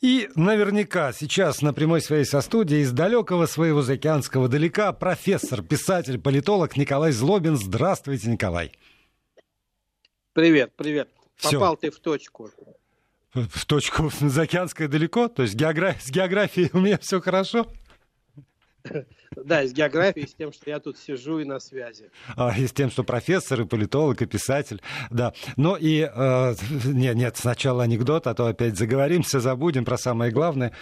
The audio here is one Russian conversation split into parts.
И наверняка сейчас на прямой связи со студией из далекого своего заокеанского далека профессор, писатель, политолог Николай Злобин. Здравствуйте, Николай. Привет, привет. Все. Попал ты в точку. В точку заокеанское далеко? То есть географ... с географией у меня все хорошо? Да, с географией, с тем, что я тут сижу и на связи. А, и с тем, что профессор, и политолог, и писатель. Да. Ну и э, нет, нет, сначала анекдот, а то опять заговоримся, забудем про самое главное.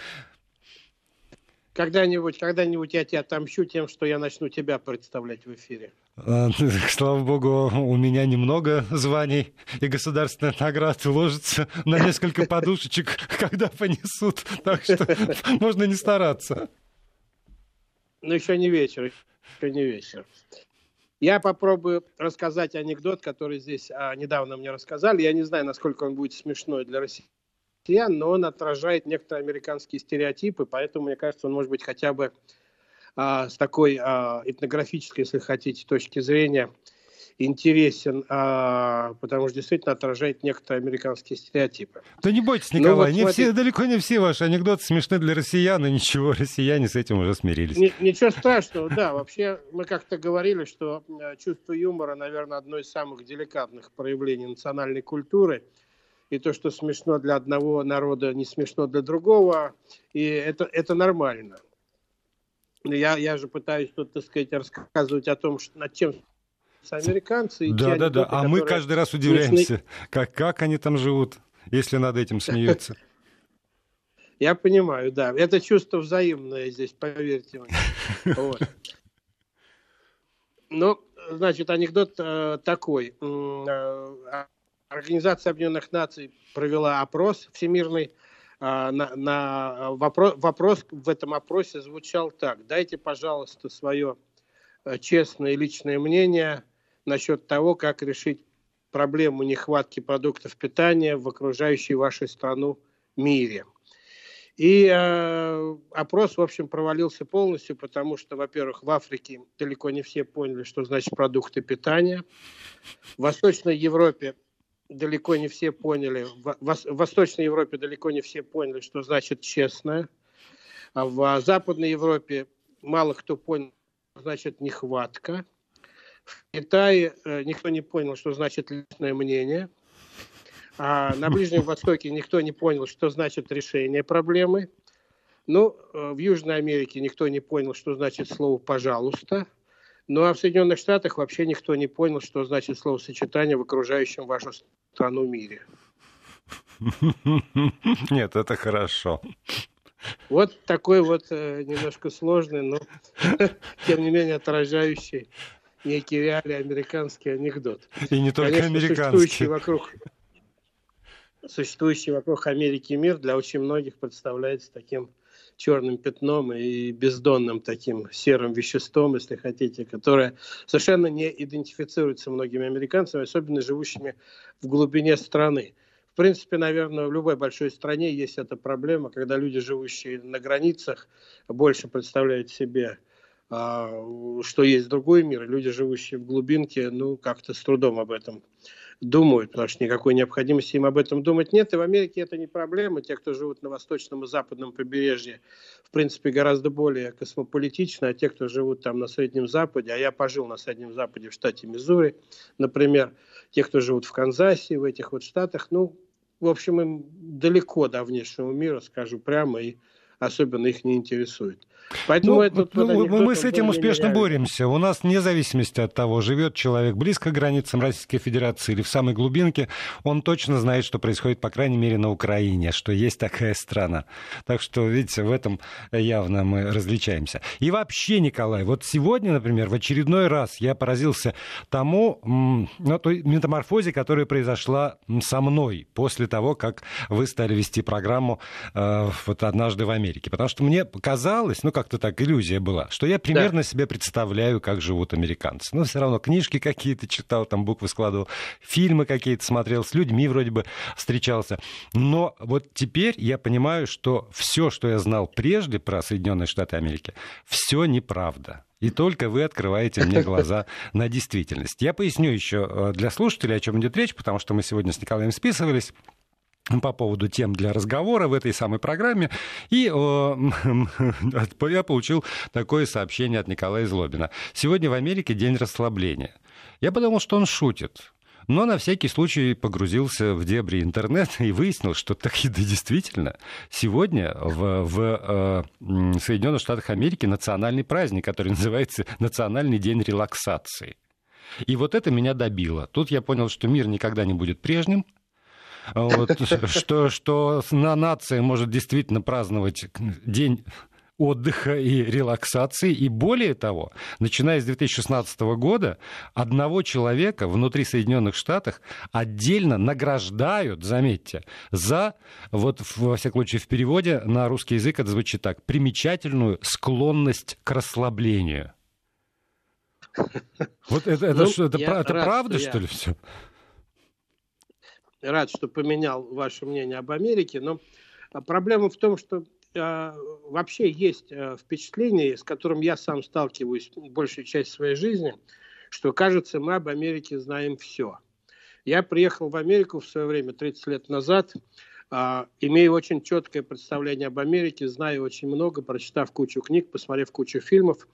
Когда-нибудь, когда-нибудь я тебя отомщу тем, что я начну тебя представлять в эфире. А, слава богу, у меня немного званий и государственных наград ложится на несколько подушечек, когда понесут. Так что можно не стараться. Ну, еще не вечер, еще не вечер. Я попробую рассказать анекдот, который здесь а, недавно мне рассказали. Я не знаю, насколько он будет смешной для россиян, но он отражает некоторые американские стереотипы, поэтому, мне кажется, он может быть хотя бы а, с такой а, этнографической, если хотите, точки зрения интересен, а, потому что действительно отражает некоторые американские стереотипы. Да не бойтесь, Николай, ну, вот, не смотри... все, далеко не все ваши анекдоты смешны для россиян, и ничего, россияне с этим уже смирились. Ни, ничего страшного, да, вообще мы как-то говорили, что э, чувство юмора, наверное, одно из самых деликатных проявлений национальной культуры, и то, что смешно для одного народа, не смешно для другого, и это, это нормально. Я, я же пытаюсь тут, так сказать, рассказывать о том, что, над чем американцы. И да, да, да. А мы каждый раз удивляемся, как, как они там живут, если над этим смеются. Я понимаю, да. Это чувство взаимное здесь, поверьте мне. Вот. Ну, значит, анекдот э, такой. Э, Организация Объединенных Наций провела опрос всемирный. Э, на, на вопрос, вопрос в этом опросе звучал так. Дайте, пожалуйста, свое честное личное мнение насчет того, как решить проблему нехватки продуктов питания в окружающей вашей страну мире. И э, опрос, в общем, провалился полностью, потому что, во-первых, в Африке далеко не все поняли, что значит продукты питания. В Восточной Европе далеко не все поняли, в, в Восточной Европе далеко не все поняли, что значит честное. А в Западной Европе мало кто понял, что значит нехватка. В Китае э, никто не понял, что значит личное мнение. А на Ближнем Востоке никто не понял, что значит решение проблемы. Ну, э, в Южной Америке никто не понял, что значит слово «пожалуйста». Ну, а в Соединенных Штатах вообще никто не понял, что значит словосочетание в окружающем вашу страну мире. Нет, это хорошо. Вот такой вот э, немножко сложный, но тем не менее отражающий некий реальный американский анекдот. И не только Конечно, американский. Существующий вокруг, существующий вокруг Америки мир для очень многих представляется таким черным пятном и бездонным таким серым веществом, если хотите, которое совершенно не идентифицируется многими американцами, особенно живущими в глубине страны. В принципе, наверное, в любой большой стране есть эта проблема, когда люди, живущие на границах, больше представляют себе что есть другой мир. Люди, живущие в глубинке, ну, как-то с трудом об этом думают, потому что никакой необходимости им об этом думать нет. И в Америке это не проблема. Те, кто живут на восточном и западном побережье, в принципе, гораздо более космополитичны, а те, кто живут там на Среднем Западе, а я пожил на Среднем Западе в штате Миссури, например, те, кто живут в Канзасе, в этих вот штатах, ну, в общем, им далеко до внешнего мира, скажу прямо, и особенно их не интересует. Поэтому ну, этот, ну, мы с этим успешно боремся. У нас, вне зависимости от того, живет человек близко к границам Российской Федерации или в самой глубинке, он точно знает, что происходит, по крайней мере, на Украине, что есть такая страна. Так что, видите, в этом явно мы различаемся. И вообще, Николай, вот сегодня, например, в очередной раз я поразился тому, ну, той метаморфозе, которая произошла со мной после того, как вы стали вести программу э, вот однажды в Америке. Потому что мне казалось, ну, как как-то так иллюзия была, что я примерно да. себе представляю, как живут американцы. Но все равно книжки какие-то читал, там буквы складывал, фильмы какие-то смотрел, с людьми вроде бы встречался. Но вот теперь я понимаю, что все, что я знал прежде про Соединенные Штаты Америки, все неправда. И только вы открываете мне глаза на действительность. Я поясню еще э, для слушателей, о чем идет речь, потому что мы сегодня с Николаем списывались. По поводу тем для разговора в этой самой программе. И э, я получил такое сообщение от Николая Злобина. Сегодня в Америке день расслабления. Я подумал, что он шутит. Но на всякий случай погрузился в дебри интернета и выяснил, что так и да, действительно сегодня в, в э, Соединенных Штатах Америки национальный праздник, который называется Национальный день релаксации. И вот это меня добило. Тут я понял, что мир никогда не будет прежним, вот, что, что на нация может действительно праздновать день отдыха и релаксации. И более того, начиная с 2016 года, одного человека внутри Соединенных Штатов отдельно награждают, заметьте, за, вот во всяком случае в переводе на русский язык это звучит так, примечательную склонность к расслаблению. Вот это, это, ну, что, это, это рад, правда, что, что ли, все? Рад, что поменял ваше мнение об Америке, но проблема в том, что э, вообще есть э, впечатление, с которым я сам сталкиваюсь большую часть своей жизни, что, кажется, мы об Америке знаем все. Я приехал в Америку в свое время, 30 лет назад, э, имея очень четкое представление об Америке, знаю очень много, прочитав кучу книг, посмотрев кучу фильмов.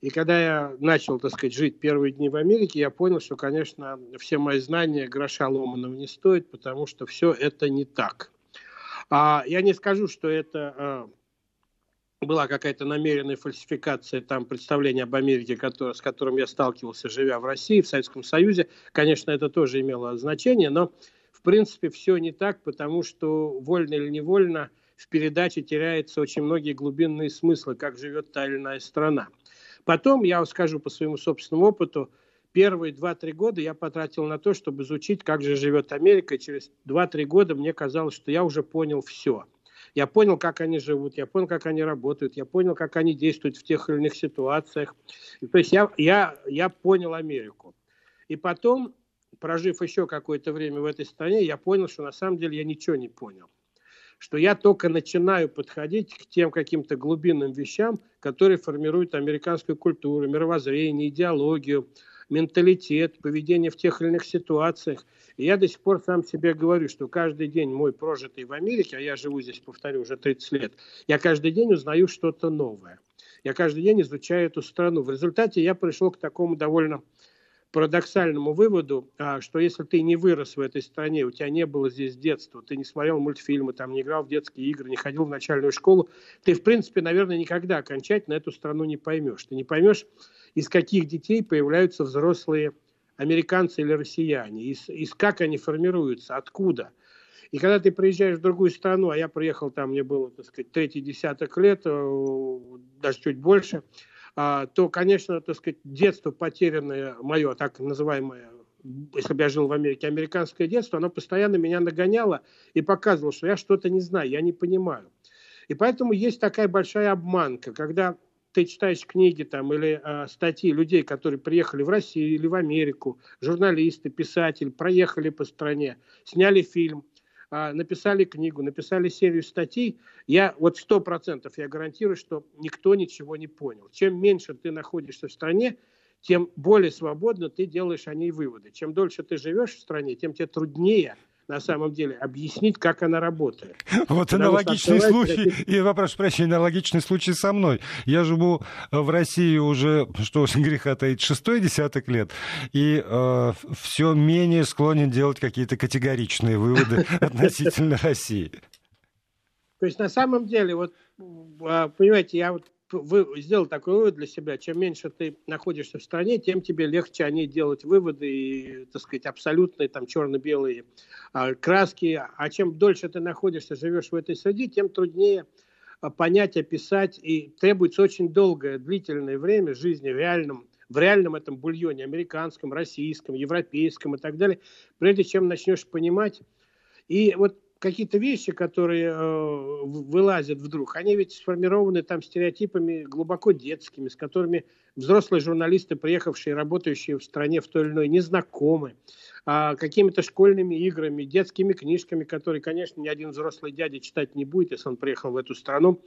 И когда я начал, так сказать, жить первые дни в Америке, я понял, что, конечно, все мои знания гроша ломаного не стоят, потому что все это не так. А, я не скажу, что это а, была какая-то намеренная фальсификация там представления об Америке, который, с которым я сталкивался, живя в России, в Советском Союзе. Конечно, это тоже имело значение, но в принципе все не так, потому что вольно или невольно в передаче теряются очень многие глубинные смыслы, как живет та или иная страна. Потом, я скажу по своему собственному опыту, первые 2-3 года я потратил на то, чтобы изучить, как же живет Америка. И через 2-3 года мне казалось, что я уже понял все. Я понял, как они живут, я понял, как они работают, я понял, как они действуют в тех или иных ситуациях. То есть я, я, я понял Америку. И потом, прожив еще какое-то время в этой стране, я понял, что на самом деле я ничего не понял. Что я только начинаю подходить к тем каким-то глубинным вещам, которые формируют американскую культуру, мировоззрение, идеологию, менталитет, поведение в тех или иных ситуациях. И я до сих пор сам себе говорю, что каждый день мой прожитый в Америке, а я живу здесь, повторю, уже 30 лет, я каждый день узнаю что-то новое. Я каждый день изучаю эту страну. В результате я пришел к такому довольно парадоксальному выводу, а, что если ты не вырос в этой стране, у тебя не было здесь детства, ты не смотрел мультфильмы, там, не играл в детские игры, не ходил в начальную школу, ты, в принципе, наверное, никогда окончательно эту страну не поймешь. Ты не поймешь, из каких детей появляются взрослые американцы или россияне, из, из как они формируются, откуда. И когда ты приезжаешь в другую страну, а я приехал там, мне было, так сказать, третий десяток лет, э, даже чуть больше, то, конечно, так сказать, детство потерянное мое, так называемое, если бы я жил в Америке, американское детство, оно постоянно меня нагоняло и показывало, что я что-то не знаю, я не понимаю. И поэтому есть такая большая обманка, когда ты читаешь книги там или э, статьи людей, которые приехали в Россию или в Америку, журналисты, писатели, проехали по стране, сняли фильм, написали книгу, написали серию статей, я вот сто процентов я гарантирую, что никто ничего не понял. Чем меньше ты находишься в стране, тем более свободно ты делаешь о ней выводы. Чем дольше ты живешь в стране, тем тебе труднее на самом деле объяснить, как она работает. Вот Потому аналогичный случай, и прошу прощения, аналогичный случай со мной. Я живу в России уже, что греха таить, шестой десяток лет, и э, все менее склонен делать какие-то категоричные выводы относительно России. То есть на самом деле, вот, а, понимаете, я вот вы, сделал такой вывод для себя, чем меньше ты находишься в стране, тем тебе легче о ней делать выводы и, так сказать, абсолютные там черно-белые а, краски. А чем дольше ты находишься, живешь в этой среде, тем труднее а, понять, описать, и требуется очень долгое, длительное время жизни в реальном, в реальном этом бульоне, американском, российском, европейском и так далее, прежде чем начнешь понимать. И вот какие-то вещи, которые э, вылазят вдруг, они ведь сформированы там стереотипами глубоко детскими, с которыми взрослые журналисты, приехавшие, работающие в стране в той или иной, не знакомы, а какими-то школьными играми, детскими книжками, которые, конечно, ни один взрослый дядя читать не будет, если он приехал в эту страну,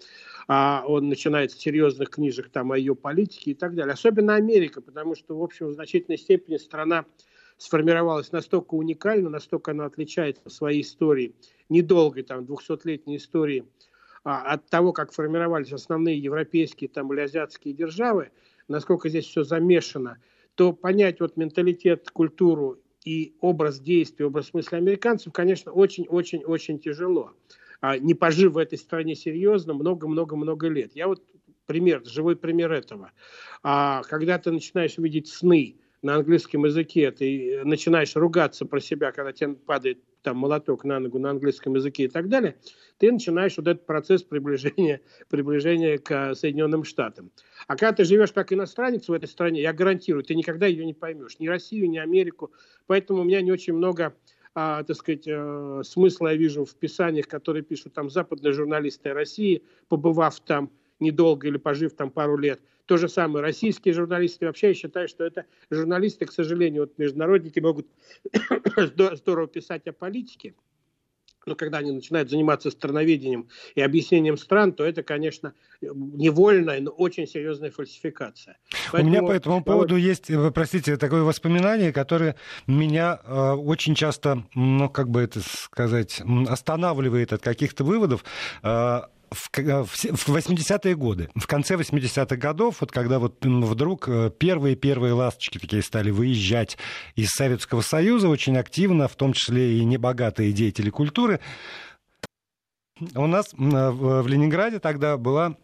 а он начинает с серьезных книжек там о ее политике и так далее. Особенно Америка, потому что, в общем, в значительной степени страна сформировалась настолько уникально, настолько она отличается в своей истории, недолгой, там, 200-летней истории, а, от того, как формировались основные европейские там, или азиатские державы, насколько здесь все замешано, то понять вот менталитет, культуру и образ действия, образ мысли американцев, конечно, очень-очень-очень тяжело. А не пожив в этой стране серьезно много-много-много лет. Я вот пример, живой пример этого. А когда ты начинаешь видеть сны на английском языке, ты начинаешь ругаться про себя, когда тебе падает там молоток на ногу на английском языке и так далее, ты начинаешь вот этот процесс приближения, приближения к Соединенным Штатам. А когда ты живешь как иностранец в этой стране, я гарантирую, ты никогда ее не поймешь. Ни Россию, ни Америку. Поэтому у меня не очень много а, так сказать, э, смысла я вижу в писаниях, которые пишут там западные журналисты России, побывав там недолго или пожив там пару лет. То же самое российские журналисты. Вообще я считаю, что это журналисты, к сожалению, вот международники могут здорово писать о политике, но когда они начинают заниматься страноведением и объяснением стран, то это, конечно, невольная, но очень серьезная фальсификация. Поэтому... У меня по этому поводу вот... есть, вы простите, такое воспоминание, которое меня э, очень часто, ну, как бы это сказать, останавливает от каких-то выводов. Э, в 80-е годы, в конце 80-х годов, вот когда вот вдруг первые-первые ласточки такие стали выезжать из Советского Союза очень активно, в том числе и небогатые деятели культуры, у нас в Ленинграде тогда была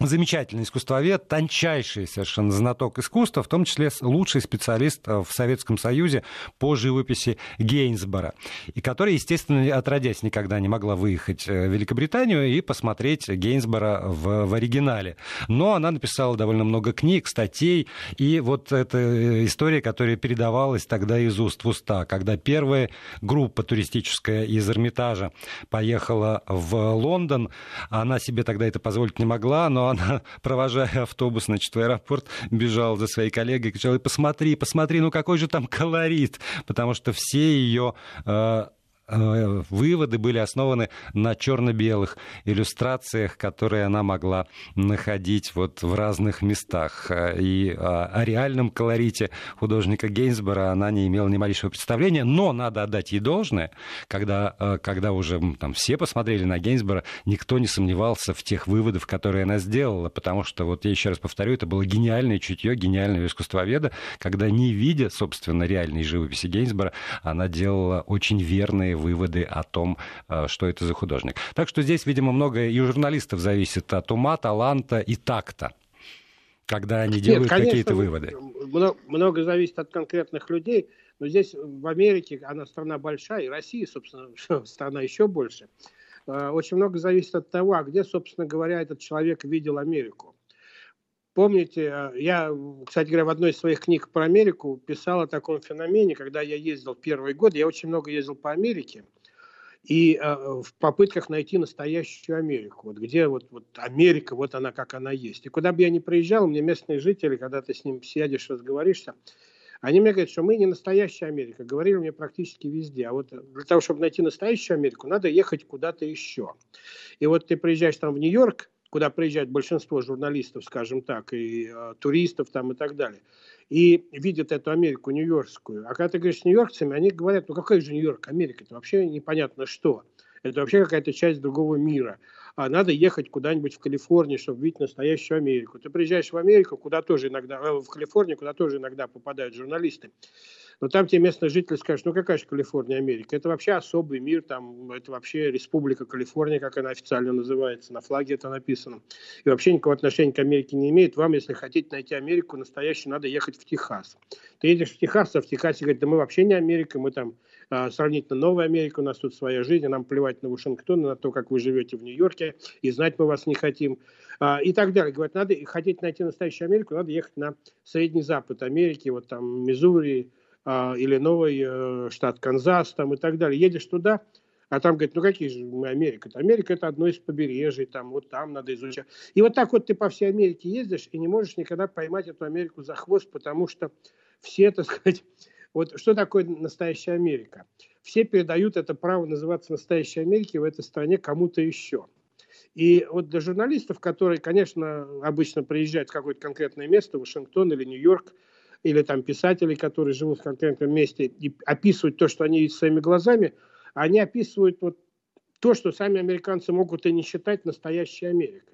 замечательный искусствовед, тончайший совершенно знаток искусства, в том числе лучший специалист э, в Советском Союзе по живописи Гейнсбора, и который, естественно, отродясь никогда не могла выехать э, в Великобританию и посмотреть Гейнсбора в, в оригинале. Но она написала довольно много книг, статей, и вот эта э, история, которая передавалась тогда из уст в уста, когда первая группа туристическая из Эрмитажа поехала в Лондон, она себе тогда это позволить не могла, но она, провожая автобус, значит, в аэропорт, бежала за своей коллегой и кричала, посмотри, посмотри, ну какой же там колорит, потому что все ее Э, выводы были основаны на черно-белых иллюстрациях, которые она могла находить вот в разных местах. И о реальном колорите художника Гейнсбора она не имела ни малейшего представления, но надо отдать ей должное, когда, э, когда уже там все посмотрели на Гейнсбора, никто не сомневался в тех выводах, которые она сделала, потому что, вот я еще раз повторю, это было гениальное чутье гениального искусствоведа, когда не видя, собственно, реальной живописи Гейнсбора, она делала очень верные выводы о том, э, что это за художник. Так что здесь, видимо, много и у журналистов зависит от ума, таланта и такта когда они делают какие-то выводы. Много, много зависит от конкретных людей, но здесь в Америке, она страна большая, и Россия, собственно, страна еще больше. Э, очень много зависит от того, а где, собственно говоря, этот человек видел Америку. Помните, э, я, кстати говоря, в одной из своих книг про Америку писал о таком феномене, когда я ездил первый год, я очень много ездил по Америке, и э, в попытках найти настоящую Америку, вот где вот, вот Америка, вот она как она есть. И куда бы я ни приезжал, мне местные жители, когда ты с ним сядешь, разговоришься, они мне говорят, что мы не настоящая Америка. Говорили мне практически везде. А вот для того, чтобы найти настоящую Америку, надо ехать куда-то еще. И вот ты приезжаешь там в Нью-Йорк, куда приезжает большинство журналистов, скажем так, и э, туристов там и так далее, и видят эту Америку нью-йоркскую. А когда ты говоришь с нью-йоркцами, они говорят, ну какой же Нью-Йорк, Америка, это вообще непонятно что. Это вообще какая-то часть другого мира. А надо ехать куда-нибудь в Калифорнию, чтобы видеть настоящую Америку. Ты приезжаешь в Америку, куда тоже иногда, э, в Калифорнию, куда тоже иногда попадают журналисты. Но там те местные жители скажут, ну какая же Калифорния, Америка? Это вообще особый мир, там, это вообще Республика Калифорния, как она официально называется, на флаге это написано. И вообще никакого отношения к Америке не имеет. Вам, если хотите найти Америку настоящую, надо ехать в Техас. Ты едешь в Техас, а в Техасе говорят, да мы вообще не Америка, мы там сравнительно новая Америка, у нас тут своя жизнь, нам плевать на Вашингтон, на то, как вы живете в Нью-Йорке, и знать мы вас не хотим, а, и так далее. Говорят, надо, хотите найти настоящую Америку, надо ехать на Средний Запад Америки, вот там Миссури, а, или новый э, штат Канзас там и так далее. Едешь туда, а там говорит, ну какие же мы Америка? -то? Америка это одно из побережий, там вот там надо изучать. И вот так вот ты по всей Америке ездишь и не можешь никогда поймать эту Америку за хвост, потому что все, так сказать, вот что такое настоящая Америка? Все передают это право называться настоящей Америкой в этой стране кому-то еще. И вот для журналистов, которые, конечно, обычно приезжают в какое-то конкретное место, Вашингтон или Нью-Йорк, или там писателей, которые живут в конкретном месте и описывают то, что они видят своими глазами, они описывают вот то, что сами американцы могут и не считать настоящей Америкой.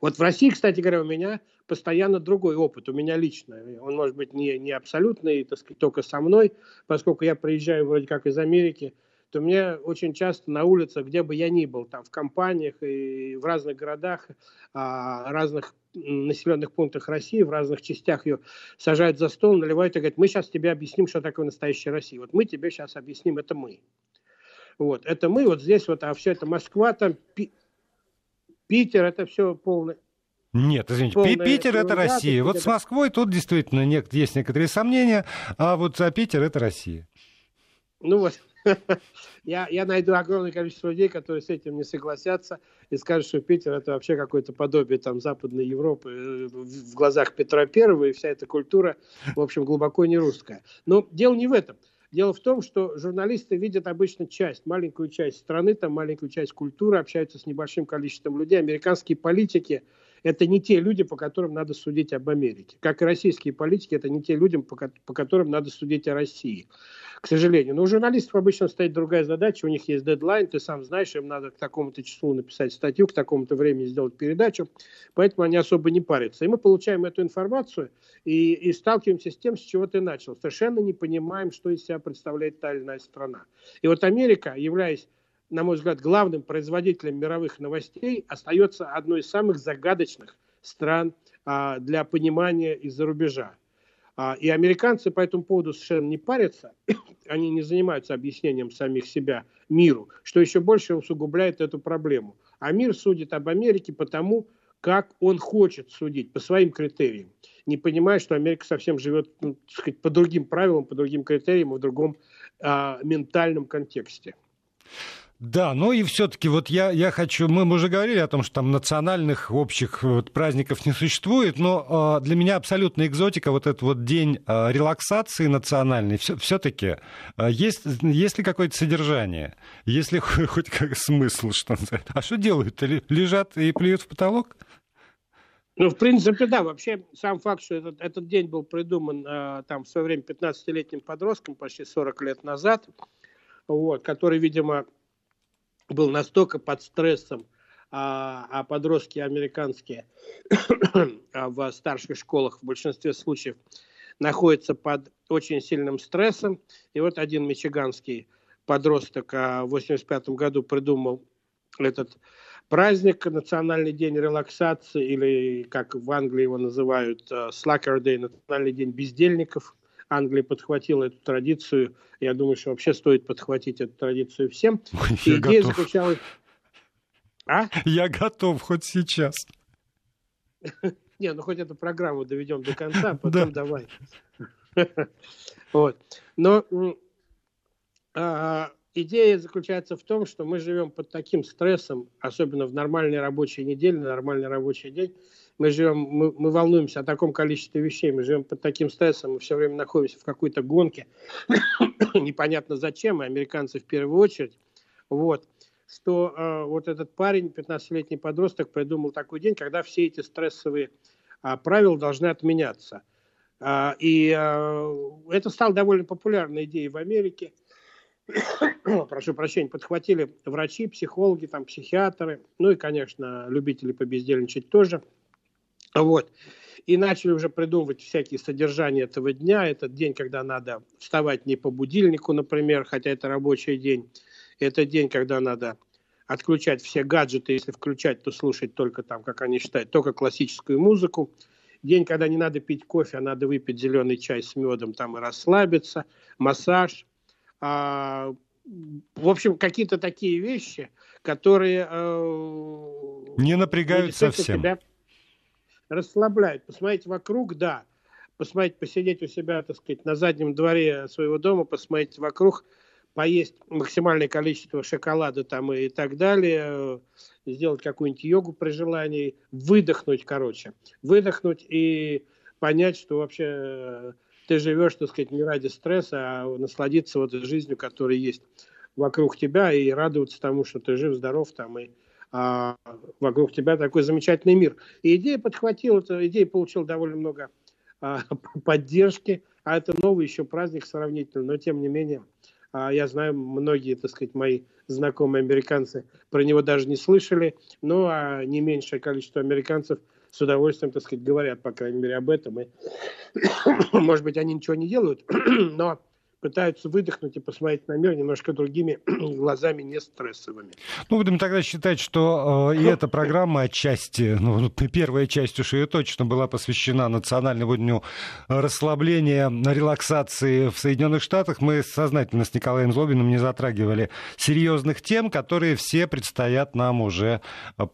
Вот в России, кстати говоря, у меня постоянно другой опыт, у меня лично. Он может быть не, не абсолютный, так сказать, только со мной, поскольку я приезжаю вроде как из Америки, то мне очень часто на улицах, где бы я ни был, там в компаниях и в разных городах, а, разных населенных пунктах России, в разных частях ее сажают за стол, наливают и говорят, мы сейчас тебе объясним, что такое настоящая Россия. Вот мы тебе сейчас объясним, это мы. Вот, это мы, вот здесь вот, а все это Москва, там Питер, это все полное. Нет, извините, Полная Питер это Россия. Вот с Москвой тут действительно есть некоторые сомнения, а вот а Питер это Россия. Ну вот, я, я найду огромное количество людей, которые с этим не согласятся и скажут, что Питер это вообще какое-то подобие там Западной Европы э, в глазах Петра Первого, и вся эта культура, в общем, глубоко не русская. Но дело не в этом. Дело в том, что журналисты видят обычно часть, маленькую часть страны, там маленькую часть культуры, общаются с небольшим количеством людей. Американские политики – это не те люди, по которым надо судить об Америке. Как и российские политики, это не те люди, по, по которым надо судить о России. К сожалению. Но у журналистов обычно стоит другая задача. У них есть дедлайн, ты сам знаешь, им надо к такому-то числу написать статью, к такому-то времени сделать передачу. Поэтому они особо не парятся. И мы получаем эту информацию и, и сталкиваемся с тем, с чего ты начал. Совершенно не понимаем, что из себя представляет та или иная страна. И вот Америка, являясь на мой взгляд, главным производителем мировых новостей, остается одной из самых загадочных стран а, для понимания из-за рубежа. А, и американцы по этому поводу совершенно не парятся, они не занимаются объяснением самих себя миру, что еще больше усугубляет эту проблему. А мир судит об Америке потому, как он хочет судить, по своим критериям, не понимая, что Америка совсем живет ну, сказать, по другим правилам, по другим критериям, в другом а, ментальном контексте. Да, ну и все-таки вот я, я хочу, мы, уже говорили о том, что там национальных общих вот, праздников не существует, но э, для меня абсолютно экзотика вот этот вот день э, релаксации национальной, все-таки э, есть, есть ли какое-то содержание, есть ли хоть как смысл, что называется? А что делают? Лежат и плюют в потолок? Ну, в принципе, да. Вообще, сам факт, что этот, этот день был придуман э, там в свое время 15-летним подростком, почти 40 лет назад, вот, который, видимо, был настолько под стрессом, а, а подростки американские а в старших школах в большинстве случаев находятся под очень сильным стрессом. И вот один мичиганский подросток а, в 1985 году придумал этот праздник, национальный день релаксации, или, как в Англии его называют, uh, Slacker Day, национальный день бездельников. Англия подхватила эту традицию. Я думаю, что вообще стоит подхватить эту традицию всем. Я И идея готов. заключалась... А? Я готов хоть сейчас. Не, ну хоть эту программу доведем до конца, а потом давай. Вот. Но а, идея заключается в том, что мы живем под таким стрессом, особенно в нормальной рабочей неделе, нормальный рабочий день, мы живем, мы, мы волнуемся о таком количестве вещей, мы живем под таким стрессом, мы все время находимся в какой-то гонке, непонятно зачем, и американцы в первую очередь, вот, что э, вот этот парень, 15-летний подросток, придумал такой день, когда все эти стрессовые э, правила должны отменяться. Э, и э, это стало довольно популярной идеей в Америке. Прошу прощения, подхватили врачи, психологи, там, психиатры, ну и, конечно, любители побездельничать тоже – вот. И начали уже придумывать всякие содержания этого дня. Этот день, когда надо вставать не по будильнику, например, хотя это рабочий день. Это день, когда надо отключать все гаджеты, если включать, то слушать только там, как они считают, только классическую музыку. День, когда не надо пить кофе, а надо выпить зеленый чай с медом там и расслабиться, массаж. А, в общем, какие-то такие вещи, которые... Э, не напрягают совсем. Тебя расслабляет. Посмотреть вокруг, да. Посмотреть, посидеть у себя, так сказать, на заднем дворе своего дома, посмотреть вокруг, поесть максимальное количество шоколада там и так далее, сделать какую-нибудь йогу при желании, выдохнуть, короче. Выдохнуть и понять, что вообще э, ты живешь, так сказать, не ради стресса, а насладиться вот жизнью, которая есть вокруг тебя, и радоваться тому, что ты жив, здоров там, и а вокруг тебя такой замечательный мир. И идея подхватила, эта идея получила довольно много а, поддержки, а это новый еще праздник сравнительно, но тем не менее, а, я знаю, многие, так сказать, мои знакомые американцы про него даже не слышали, но а не меньшее количество американцев с удовольствием, так сказать, говорят, по крайней мере, об этом. И, может быть, они ничего не делают, но пытаются выдохнуть и посмотреть на мир немножко другими глазами, не стрессовыми. Ну, будем тогда считать, что э, и эта программа отчасти, ну, ну первая часть уж ее точно была посвящена Национальному дню расслабления, релаксации в Соединенных Штатах. Мы сознательно с Николаем Злобиным не затрагивали серьезных тем, которые все предстоят нам уже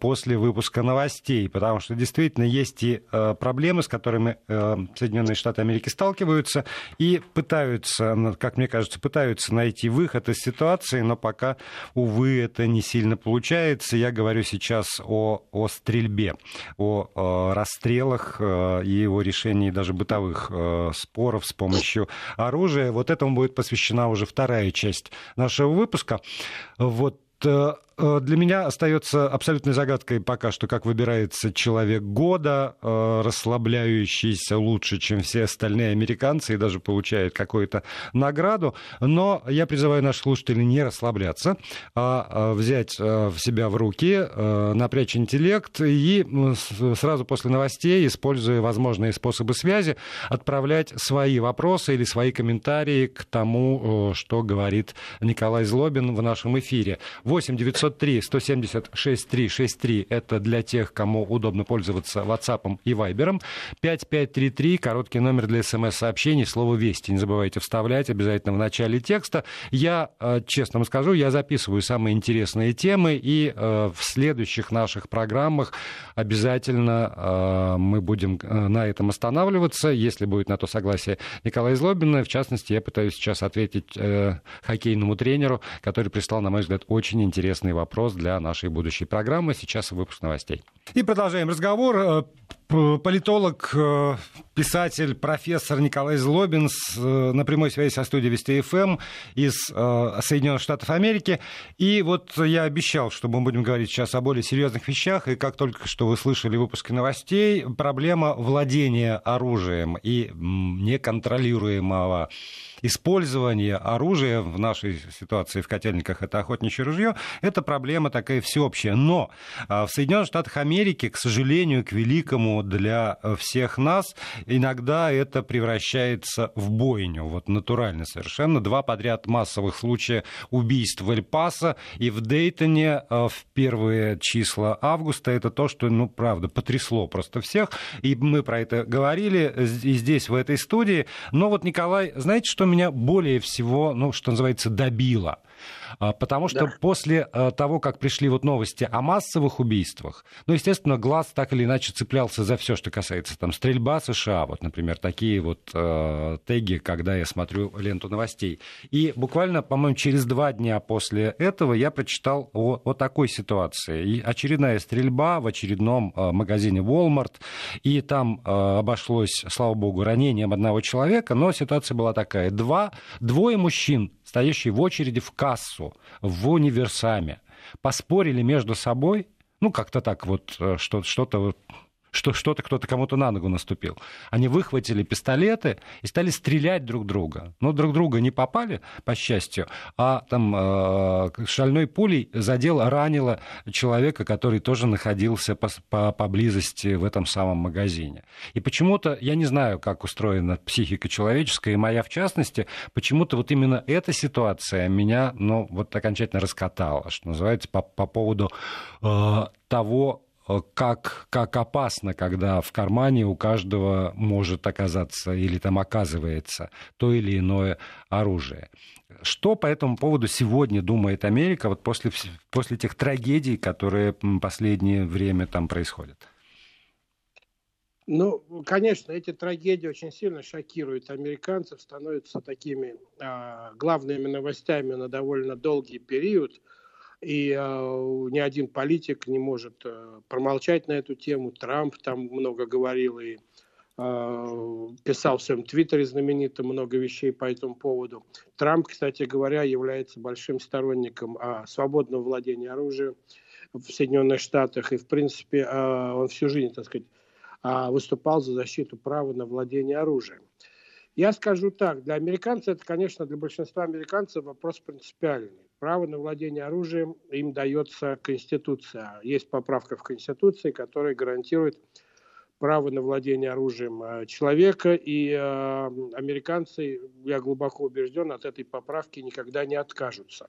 после выпуска новостей, потому что действительно есть и э, проблемы, с которыми э, Соединенные Штаты Америки сталкиваются и пытаются как мне кажется, пытаются найти выход из ситуации, но пока, увы, это не сильно получается. Я говорю сейчас о, о стрельбе, о, о расстрелах э, и о решении даже бытовых э, споров с помощью оружия. Вот этому будет посвящена уже вторая часть нашего выпуска. Вот э, Э, для меня остается абсолютной загадкой пока что, как выбирается человек года, э, расслабляющийся лучше, чем все остальные американцы и даже получает какую-то награду. Но я призываю наших слушателей не расслабляться, а взять э, в себя в руки, напрячь интеллект и сразу после новостей, используя возможные способы связи, отправлять свои вопросы или свои комментарии к тому, что говорит Николай Злобин в нашем эфире. 8 900 903 170 6363 это для тех, кому удобно пользоваться WhatsApp и Viber. 5533 короткий номер для смс-сообщений, слово «Вести». Не забывайте вставлять обязательно в начале текста. Я, э, честно вам скажу, я записываю самые интересные темы, и э, в следующих наших программах обязательно э, мы будем на этом останавливаться, если будет на то согласие Николая Злобина. В частности, я пытаюсь сейчас ответить хоккейному тренеру, который прислал, на мой взгляд, очень интересный вопрос для нашей будущей программы. Сейчас выпуск новостей. И продолжаем разговор. Э, политолог, э, писатель, профессор Николай Злобин э, на прямой связи со студией Вести ФМ из Соединенных Штатов Америки. И вот я обещал, что мы будем говорить сейчас о более серьезных вещах. И как только что вы слышали выпуск новостей, проблема владения оружием и неконтролируемого использование оружия в нашей ситуации в котельниках это охотничье ружье, это проблема такая всеобщая. Но в Соединенных Штатах Америки, к сожалению, к великому для всех нас, иногда это превращается в бойню. Вот натурально совершенно. Два подряд массовых случая убийств в Эль-Пасо и в Дейтоне а, в первые числа августа. Это то, что, ну, правда, потрясло просто всех. И мы про это говорили и здесь, в этой студии. Но вот, Николай, знаете, что меня более всего, ну, что называется, добило. А, потому что да. после а, того, как пришли вот новости о массовых убийствах, ну, естественно, глаз так или иначе цеплялся за все, что касается там стрельба США, вот, например, такие вот э, теги, когда я смотрю ленту новостей. И буквально, по-моему, через два дня после этого я прочитал о, о такой ситуации. И очередная стрельба в очередном э, магазине Walmart, и там э, обошлось, слава богу, ранением одного человека, но ситуация была такая. Два, двое мужчин стоящие в очереди в кассу, в универсаме, поспорили между собой, ну, как-то так вот, э, что-то вот что что-то кто-то кому-то на ногу наступил. Они выхватили пистолеты и стали стрелять друг друга. Но друг друга не попали, по счастью, а там э, шальной пулей задел, ранило человека, который тоже находился по, по, поблизости в этом самом магазине. И почему-то, я не знаю, как устроена психика человеческая, и моя в частности, почему-то вот именно эта ситуация меня, ну, вот окончательно раскатала, что называется, по, по поводу э, того, как, как опасно, когда в кармане у каждого может оказаться или там оказывается то или иное оружие. Что по этому поводу сегодня думает Америка вот после, после тех трагедий, которые последнее время там происходят? Ну, конечно, эти трагедии очень сильно шокируют американцев, становятся такими э, главными новостями на довольно долгий период – и э, ни один политик не может э, промолчать на эту тему. Трамп там много говорил и э, писал в своем твиттере знаменитым много вещей по этому поводу. Трамп, кстати говоря, является большим сторонником э, свободного владения оружием в Соединенных Штатах. И, в принципе, э, он всю жизнь, так сказать, а, выступал за защиту права на владение оружием. Я скажу так, для американцев это, конечно, для большинства американцев вопрос принципиальный. Право на владение оружием им дается Конституция. Есть поправка в Конституции, которая гарантирует право на владение оружием э, человека, и э, американцы, я глубоко убежден, от этой поправки никогда не откажутся.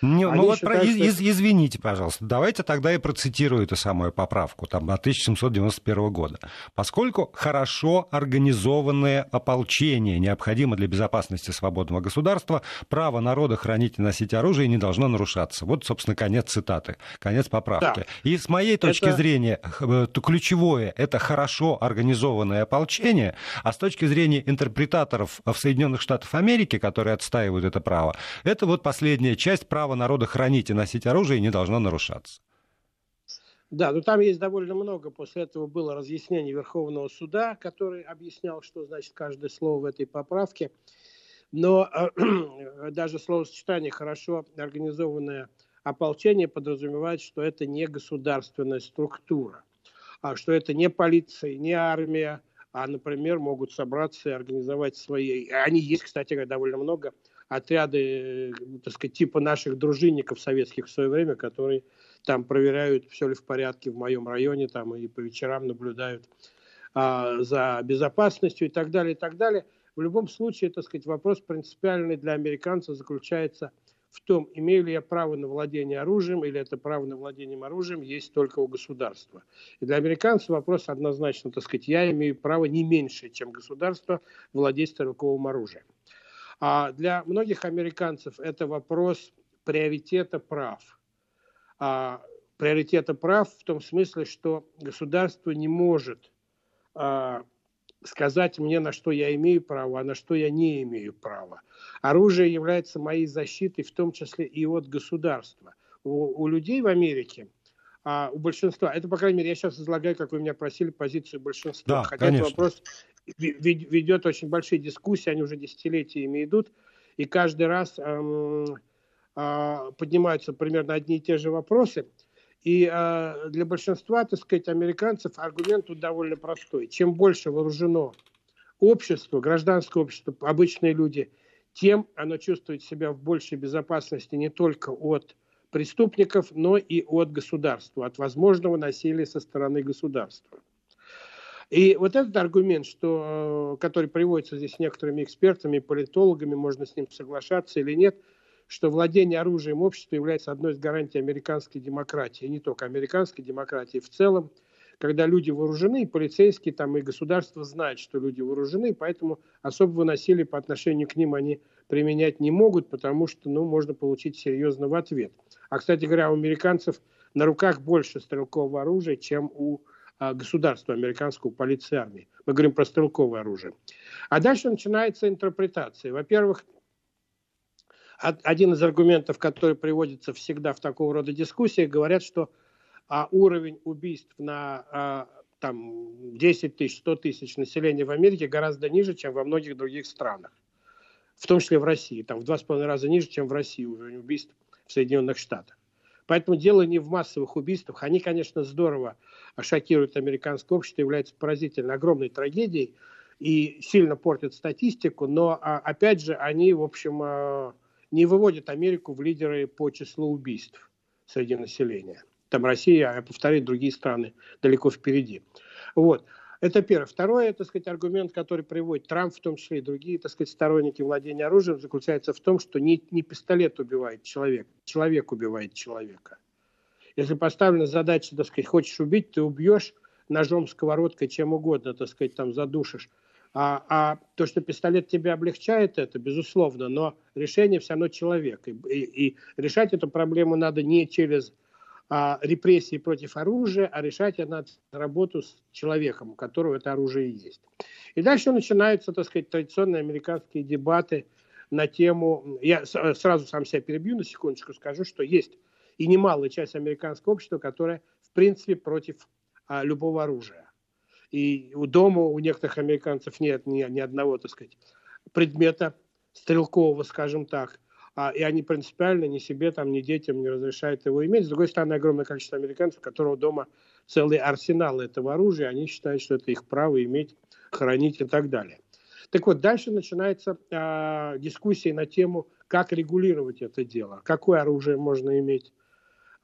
Не, ну вот считают, про, из, извините, пожалуйста, давайте тогда я процитирую эту самую поправку, там, 1791 года. Поскольку хорошо организованное ополчение необходимо для безопасности свободного государства, право народа хранить и носить оружие не должно нарушаться. Вот, собственно, конец цитаты, конец поправки. Да. И с моей точки это... зрения, э, ключевое – это хорошо хорошо организованное ополчение, а с точки зрения интерпретаторов в Соединенных Штатах Америки, которые отстаивают это право, это вот последняя часть права народа хранить и носить оружие не должно нарушаться. Да, но там есть довольно много. После этого было разъяснение Верховного суда, который объяснял, что значит каждое слово в этой поправке. Но э, даже словосочетание «хорошо организованное ополчение» подразумевает, что это не государственная структура что это не полиция, не армия, а, например, могут собраться и организовать свои... Они есть, кстати говоря, довольно много отряды, так сказать, типа наших дружинников советских в свое время, которые там проверяют, все ли в порядке в моем районе, там и по вечерам наблюдают а, за безопасностью и так далее, и так далее. В любом случае, так сказать, вопрос принципиальный для американцев заключается в том, имею ли я право на владение оружием, или это право на владение оружием есть только у государства. И для американцев вопрос однозначно, так сказать, я имею право не меньше, чем государство, владеть стрелковым оружием. А для многих американцев это вопрос приоритета прав. А, приоритета прав в том смысле, что государство не может а, сказать мне, на что я имею право, а на что я не имею права. Оружие является моей защитой, в том числе и от государства. У, у людей в Америке, а у большинства, это, по крайней мере, я сейчас излагаю, как вы меня просили, позицию большинства. Да, Хотя конечно. этот вопрос ведет очень большие дискуссии, они уже десятилетиями идут, и каждый раз эм, э, поднимаются примерно одни и те же вопросы – и э, для большинства, так сказать, американцев аргумент тут довольно простой. Чем больше вооружено общество, гражданское общество, обычные люди, тем оно чувствует себя в большей безопасности не только от преступников, но и от государства, от возможного насилия со стороны государства. И вот этот аргумент, что, э, который приводится здесь некоторыми экспертами, политологами, можно с ним соглашаться или нет – что владение оружием общества является одной из гарантий американской демократии, и не только американской демократии в целом, когда люди вооружены, и полицейские там, и государство знают, что люди вооружены, поэтому особого насилия по отношению к ним они применять не могут, потому что ну, можно получить серьезно в ответ. А, кстати говоря, у американцев на руках больше стрелкового оружия, чем у а, государства американского, полиции армии. Мы говорим про стрелковое оружие. А дальше начинается интерпретация. Во-первых, один из аргументов, который приводится всегда в такого рода дискуссиях, говорят, что а, уровень убийств на а, там, 10 тысяч, 100 тысяч населения в Америке гораздо ниже, чем во многих других странах. В том числе в России. Там в два с половиной раза ниже, чем в России уровень убийств в Соединенных Штатах. Поэтому дело не в массовых убийствах. Они, конечно, здорово шокируют американское общество, являются поразительно огромной трагедией и сильно портят статистику, но, а, опять же, они, в общем, а, не выводит Америку в лидеры по числу убийств среди населения. Там Россия, я повторяю, другие страны далеко впереди. Вот. Это первое. Второе, так сказать, аргумент, который приводит Трамп, в том числе и другие, так сказать, сторонники владения оружием, заключается в том, что не, не пистолет убивает человека, человек убивает человека. Если поставлена задача, так сказать, хочешь убить, ты убьешь ножом, сковородкой, чем угодно, так сказать, там задушишь а, а то, что пистолет тебя облегчает, это безусловно, но решение все равно человек. И, и, и решать эту проблему надо не через а, репрессии против оружия, а решать надо работу с человеком, у которого это оружие есть. И дальше начинаются, так сказать, традиционные американские дебаты на тему... Я сразу сам себя перебью, на секундочку скажу, что есть и немалая часть американского общества, которая, в принципе, против а, любого оружия. И у дома у некоторых американцев нет ни, ни одного, так сказать, предмета стрелкового, скажем так. а, и они принципиально ни себе, там, ни детям не разрешают его иметь. С другой стороны, огромное количество американцев, у которого дома целый арсенал этого оружия, они считают, что это их право иметь, хранить и так далее. Так вот, дальше начинается э, дискуссия на тему, как регулировать это дело, какое оружие можно иметь,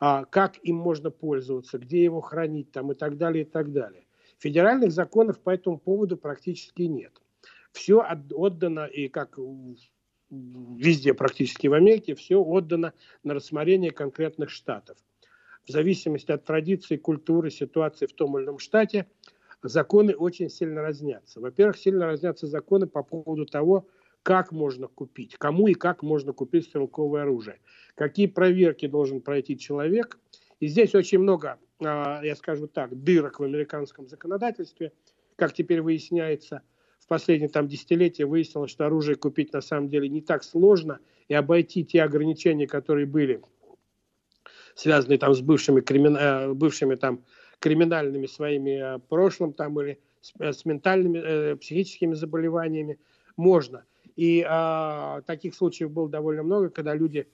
э, как им можно пользоваться, где его хранить там, и так далее, и так далее. Федеральных законов по этому поводу практически нет. Все отдано, и как везде практически в Америке, все отдано на рассмотрение конкретных штатов. В зависимости от традиции, культуры, ситуации в том или ином штате, законы очень сильно разнятся. Во-первых, сильно разнятся законы по поводу того, как можно купить, кому и как можно купить стрелковое оружие, какие проверки должен пройти человек. И здесь очень много, а, я скажу так, дырок в американском законодательстве, как теперь выясняется – в последние там десятилетия выяснилось, что оружие купить на самом деле не так сложно, и обойти те ограничения, которые были связаны там с бывшими, кримин... Э, бывшими там криминальными своими э, прошлым там или с, э, с ментальными, э, психическими заболеваниями, можно. И э, таких случаев было довольно много, когда люди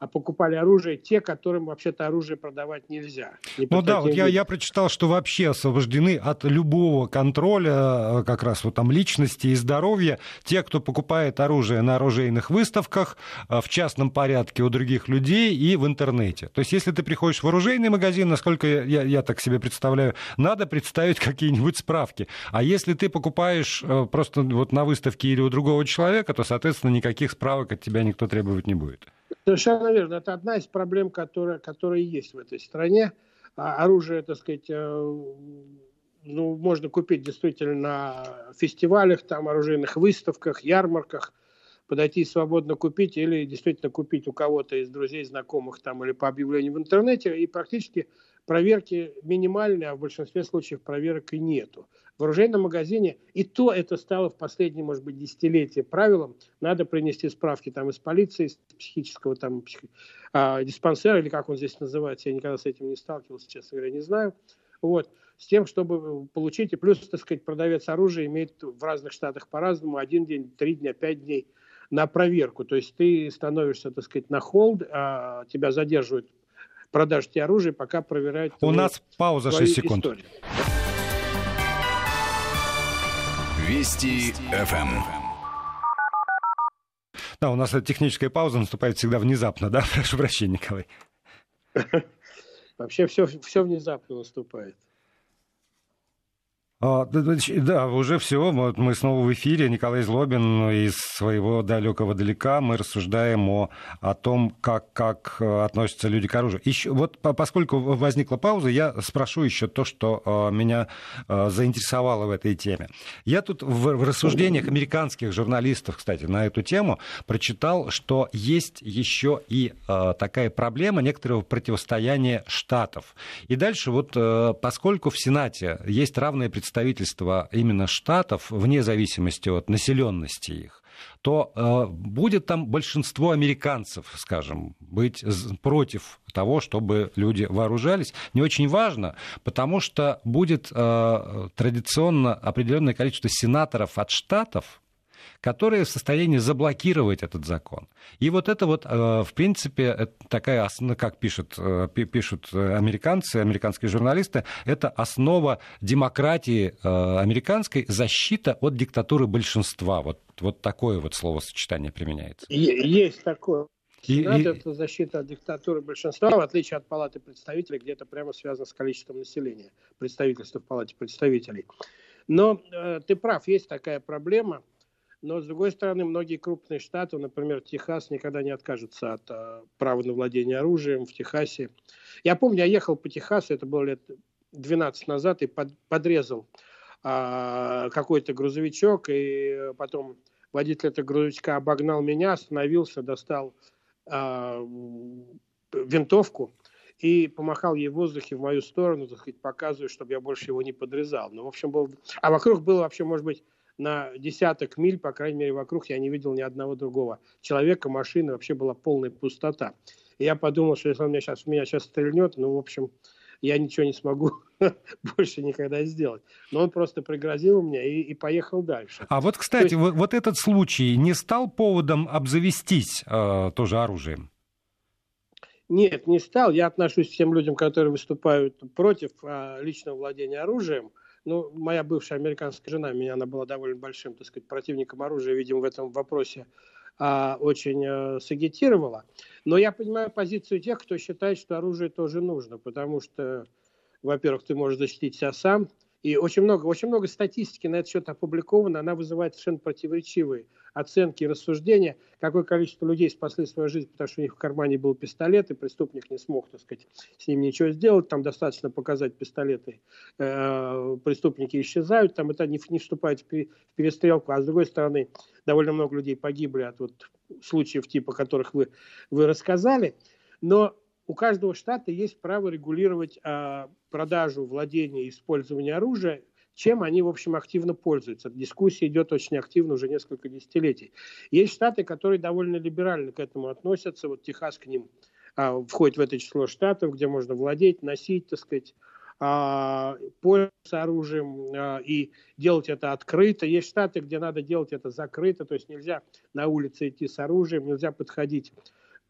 а покупали оружие те, которым вообще-то оружие продавать нельзя. Ну да, вот я, я прочитал, что вообще освобождены от любого контроля э, как раз вот там личности и здоровья те, кто покупает оружие на оружейных выставках, э, в частном порядке у других людей и в интернете. То есть если ты приходишь в оружейный магазин, насколько я, я так себе представляю, надо представить какие-нибудь справки. А если ты покупаешь э, просто вот на выставке или у другого человека, то, соответственно, никаких справок от тебя никто требовать не будет. Совершенно верно. Это одна из проблем, которая, которая есть в этой стране. А оружие, так сказать, э, ну, можно купить действительно на фестивалях, там, оружейных выставках, ярмарках, подойти свободно купить или действительно купить у кого-то из друзей, знакомых там или по объявлению в интернете, и практически проверки минимальные, а в большинстве случаев проверок и нету. В оружейном магазине, и то это стало в последние, может быть, десятилетия правилом, надо принести справки там из полиции, из психического там псих... а, диспансера, или как он здесь называется, я никогда с этим не сталкивался, честно говоря, не знаю. Вот, с тем, чтобы получить, и плюс, так сказать, продавец оружия имеет в разных штатах по-разному, один день, три дня, пять дней на проверку. То есть ты становишься, так сказать, на холд, а тебя задерживают продаж тебе оружия, пока проверяют... У нас пауза 6 секунд. Историю. Вести ФМ. Эм. Да, у нас эта техническая пауза наступает всегда внезапно, да? Прошу прощения, Николай. Вообще все, все внезапно наступает. А, да, уже все. Вот мы снова в эфире. Николай Злобин из своего далекого далека. Мы рассуждаем о, о том, как, как э, относятся люди к оружию. Еще, вот поскольку возникла пауза, я спрошу еще то, что э, меня э, заинтересовало в этой теме. Я тут в, в рассуждениях американских журналистов, кстати, на эту тему прочитал, что есть еще и такая проблема некоторого противостояния штатов. И дальше вот поскольку в Сенате есть равное представление представительства именно штатов, вне зависимости от населенности их, то э, будет там большинство американцев, скажем, быть против того, чтобы люди вооружались. Не очень важно, потому что будет э, традиционно определенное количество сенаторов от штатов, которые в состоянии заблокировать этот закон. И вот это вот, э, в принципе, такая, как пишут, э, пишут американцы, американские журналисты, это основа демократии э, американской, защита от диктатуры большинства. Вот, вот такое вот словосочетание применяется. Есть такое. Сенат и, это защита от диктатуры большинства, в отличие от Палаты представителей, где это прямо связано с количеством населения, представительства в Палате представителей. Но э, ты прав, есть такая проблема. Но, с другой стороны, многие крупные штаты, например, Техас, никогда не откажутся от э, права на владение оружием в Техасе. Я помню, я ехал по Техасу, это было лет 12 назад, и под, подрезал э, какой-то грузовичок, и потом водитель этого грузовичка обогнал меня, остановился, достал э, винтовку и помахал ей в воздухе в мою сторону, так сказать, показывая, чтобы я больше его не подрезал. Ну, в общем, был... А вокруг было вообще, может быть, на десяток миль, по крайней мере, вокруг я не видел ни одного другого человека, машины, вообще была полная пустота. И я подумал, что если он меня сейчас, меня сейчас стрельнет, ну, в общем, я ничего не смогу больше никогда сделать. Но он просто пригрозил мне и, и поехал дальше. А вот, кстати, есть... вот, вот этот случай не стал поводом обзавестись э, тоже оружием? Нет, не стал. Я отношусь к тем людям, которые выступают против а, личного владения оружием. Ну, моя бывшая американская жена, меня она была довольно большим, так сказать, противником оружия, видимо, в этом вопросе а, очень а, сагитировала. Но я понимаю позицию тех, кто считает, что оружие тоже нужно, потому что, во-первых, ты можешь защитить себя сам, и очень много, очень много статистики на этот счет опубликовано, она вызывает совершенно противоречивые оценки и рассуждения, какое количество людей спасли свою жизнь, потому что у них в кармане был пистолет, и преступник не смог, так сказать, с ним ничего сделать, там достаточно показать пистолеты, э, преступники исчезают, там это не, не вступает в перестрелку, а с другой стороны, довольно много людей погибли от вот случаев типа, которых вы, вы рассказали, но у каждого штата есть право регулировать а, продажу, владение использование оружия чем они, в общем, активно пользуются. Дискуссия идет очень активно уже несколько десятилетий. Есть штаты, которые довольно либерально к этому относятся. Вот Техас к ним а, входит в это число штатов, где можно владеть, носить, так сказать, а, пользоваться оружием а, и делать это открыто. Есть штаты, где надо делать это закрыто, то есть нельзя на улице идти с оружием, нельзя подходить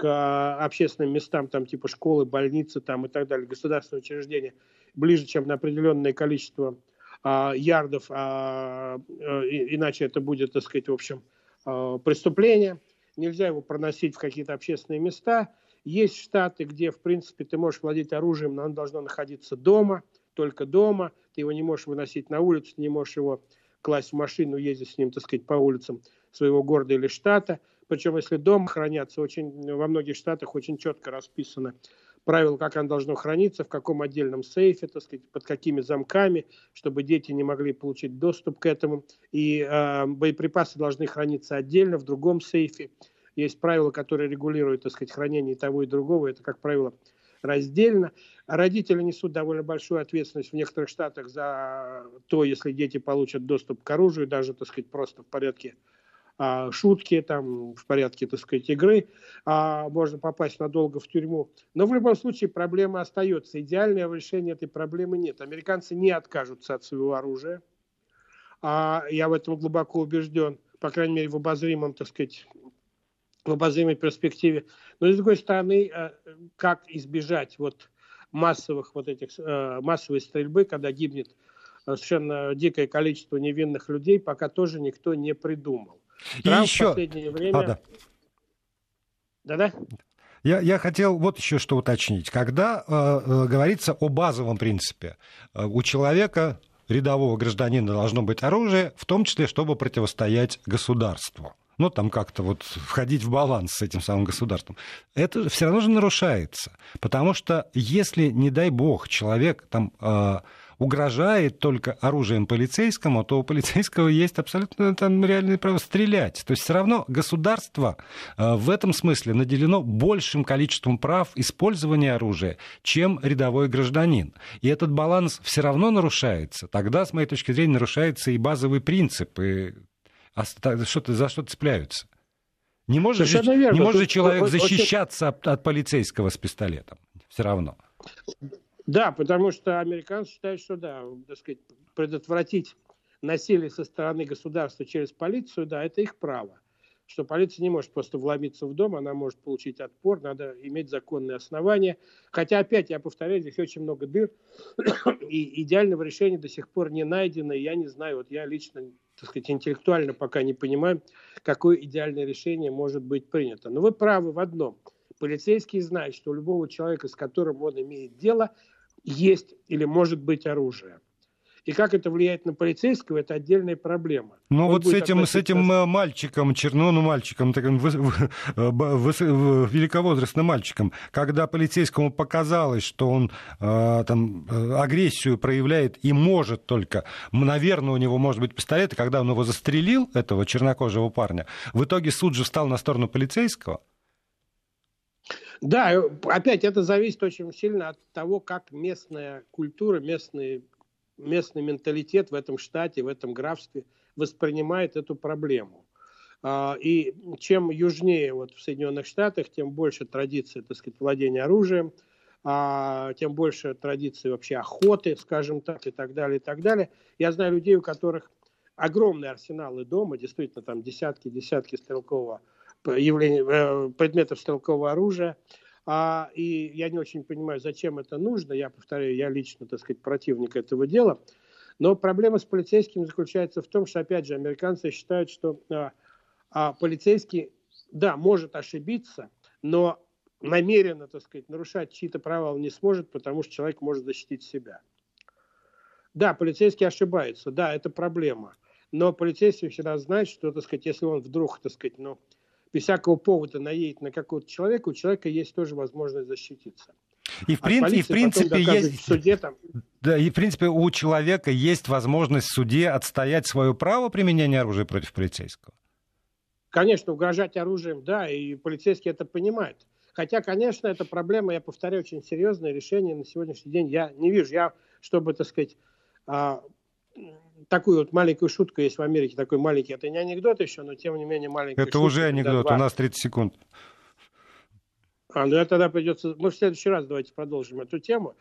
к общественным местам, там типа школы, больницы там, и так далее, государственные учреждения, ближе, чем на определенное количество а, ярдов, а, а, иначе это будет, так сказать, в общем, а, преступление. Нельзя его проносить в какие-то общественные места. Есть штаты, где, в принципе, ты можешь владеть оружием, но оно должно находиться дома, только дома. Ты его не можешь выносить на улицу, не можешь его класть в машину, ездить с ним, так сказать, по улицам своего города или штата. Причем, если дома хранятся, очень, во многих штатах очень четко расписано правил, как оно должно храниться, в каком отдельном сейфе, так сказать, под какими замками, чтобы дети не могли получить доступ к этому. И э, боеприпасы должны храниться отдельно, в другом сейфе. Есть правила, которые регулируют, так сказать, хранение того и другого. Это, как правило, раздельно. Родители несут довольно большую ответственность в некоторых штатах за то, если дети получат доступ к оружию, даже, так сказать, просто в порядке шутки там в порядке, так сказать, игры, а, можно попасть надолго в тюрьму. Но в любом случае проблема остается. Идеального решения этой проблемы нет. Американцы не откажутся от своего оружия. А, я в этом глубоко убежден, по крайней мере, в обозримом, так сказать, в обозримой перспективе. Но с другой стороны, э, как избежать вот массовых вот этих э, массовой стрельбы, когда гибнет совершенно дикое количество невинных людей, пока тоже никто не придумал. Трамп и еще... в последнее время... А, да. Да-да? Я, я хотел вот еще что уточнить. Когда э, э, говорится о базовом принципе, э, у человека, рядового гражданина, должно быть оружие, в том числе, чтобы противостоять государству. Ну, там как-то вот входить в баланс с этим самым государством. Это все равно же нарушается. Потому что если, не дай бог, человек там... Э, угрожает только оружием полицейскому, то у полицейского есть абсолютно там реальное право стрелять. То есть все равно государство э, в этом смысле наделено большим количеством прав использования оружия, чем рядовой гражданин. И этот баланс все равно нарушается. Тогда, с моей точки зрения, нарушается и базовый принцип. И что-то, за что цепляются. Не может, же, не может человек защищаться от, от полицейского с пистолетом. Все равно. Да, потому что американцы считают, что да, так сказать, предотвратить насилие со стороны государства через полицию, да, это их право. Что полиция не может просто вломиться в дом, она может получить отпор, надо иметь законные основания. Хотя, опять, я повторяю, здесь очень много дыр, и идеального решения до сих пор не найдено, я не знаю, вот я лично, так сказать, интеллектуально пока не понимаю, какое идеальное решение может быть принято. Но вы правы в одном. Полицейский знает, что у любого человека, с которым он имеет дело, есть или может быть оружие. И как это влияет на полицейского, это отдельная проблема. Ну вот с этим, относиться... с этим э, мальчиком, черно, ну мальчиком, таким вы, вы, вы, великовозрастным мальчиком, когда полицейскому показалось, что он э, там э, агрессию проявляет и может только, наверное, у него может быть пистолет, и когда он его застрелил, этого чернокожего парня, в итоге суд же встал на сторону полицейского, да, опять это зависит очень сильно от того, как местная культура, местный, местный менталитет в этом штате, в этом графстве воспринимает эту проблему. А, и чем южнее вот в Соединенных Штатах, тем больше традиции, так сказать, владения оружием. а, тем больше традиции вообще охоты, скажем так, и так далее, и так далее. Я знаю людей, у которых огромные арсеналы дома, действительно, там десятки, десятки стрелкового э, предметов стрелкового оружия. А, и я не очень понимаю, зачем это нужно. Я повторяю, я лично, так сказать, противник этого дела. Но проблема с полицейским заключается в том, что, опять же, американцы считают, что а, а полицейский, да, может ошибиться, но намеренно, так сказать, нарушать чьи-то права он не сможет, потому что человек может защитить себя. Да, полицейский ошибается, да, это проблема. Но полицейский всегда знает, что, так сказать, если он вдруг, так сказать, ну, без всякого повода наедет на какого-то человека, у человека есть тоже возможность защититься. И в, прин... и в принципе есть... В суде, там... Да, и в принципе у человека есть возможность в суде отстоять свое право применения оружия против полицейского. Конечно, угрожать оружием, да, и полицейский это понимает. Хотя, конечно, эта проблема, я повторяю, очень серьезное решение на сегодняшний день я не вижу. Я, чтобы, так сказать, а, такую вот маленькую шутку есть в Америке, такой маленький, это не анекдот еще, но тем не менее маленький. Это шутка, уже анекдот, два... у нас 30 секунд. А, ну это тогда придется... Мы в следующий раз давайте продолжим эту тему.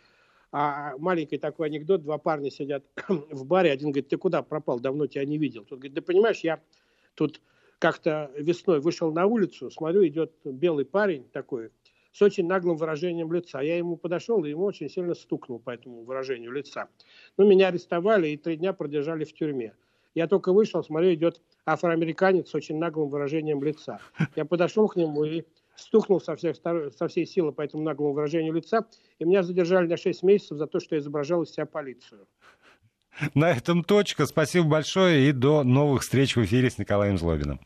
А маленький такой анекдот, два парня сидят в баре, один говорит, ты куда пропал, давно тебя не видел. Тот говорит, да понимаешь, я тут как-то весной вышел на улицу, смотрю, идет белый парень такой, с очень наглым выражением лица. Я ему подошел, и ему очень сильно стукнул по этому выражению лица. Ну, меня арестовали и три дня продержали в тюрьме. Я только вышел, смотрю, идет афроамериканец с очень наглым выражением лица. Я подошел к нему и стукнул со, всех, со всей силы по этому наглому выражению лица, и меня задержали на 6 месяцев за то, что я изображал из себя полицию. На этом точка. Спасибо большое и до новых встреч в эфире с Николаем Злобиным.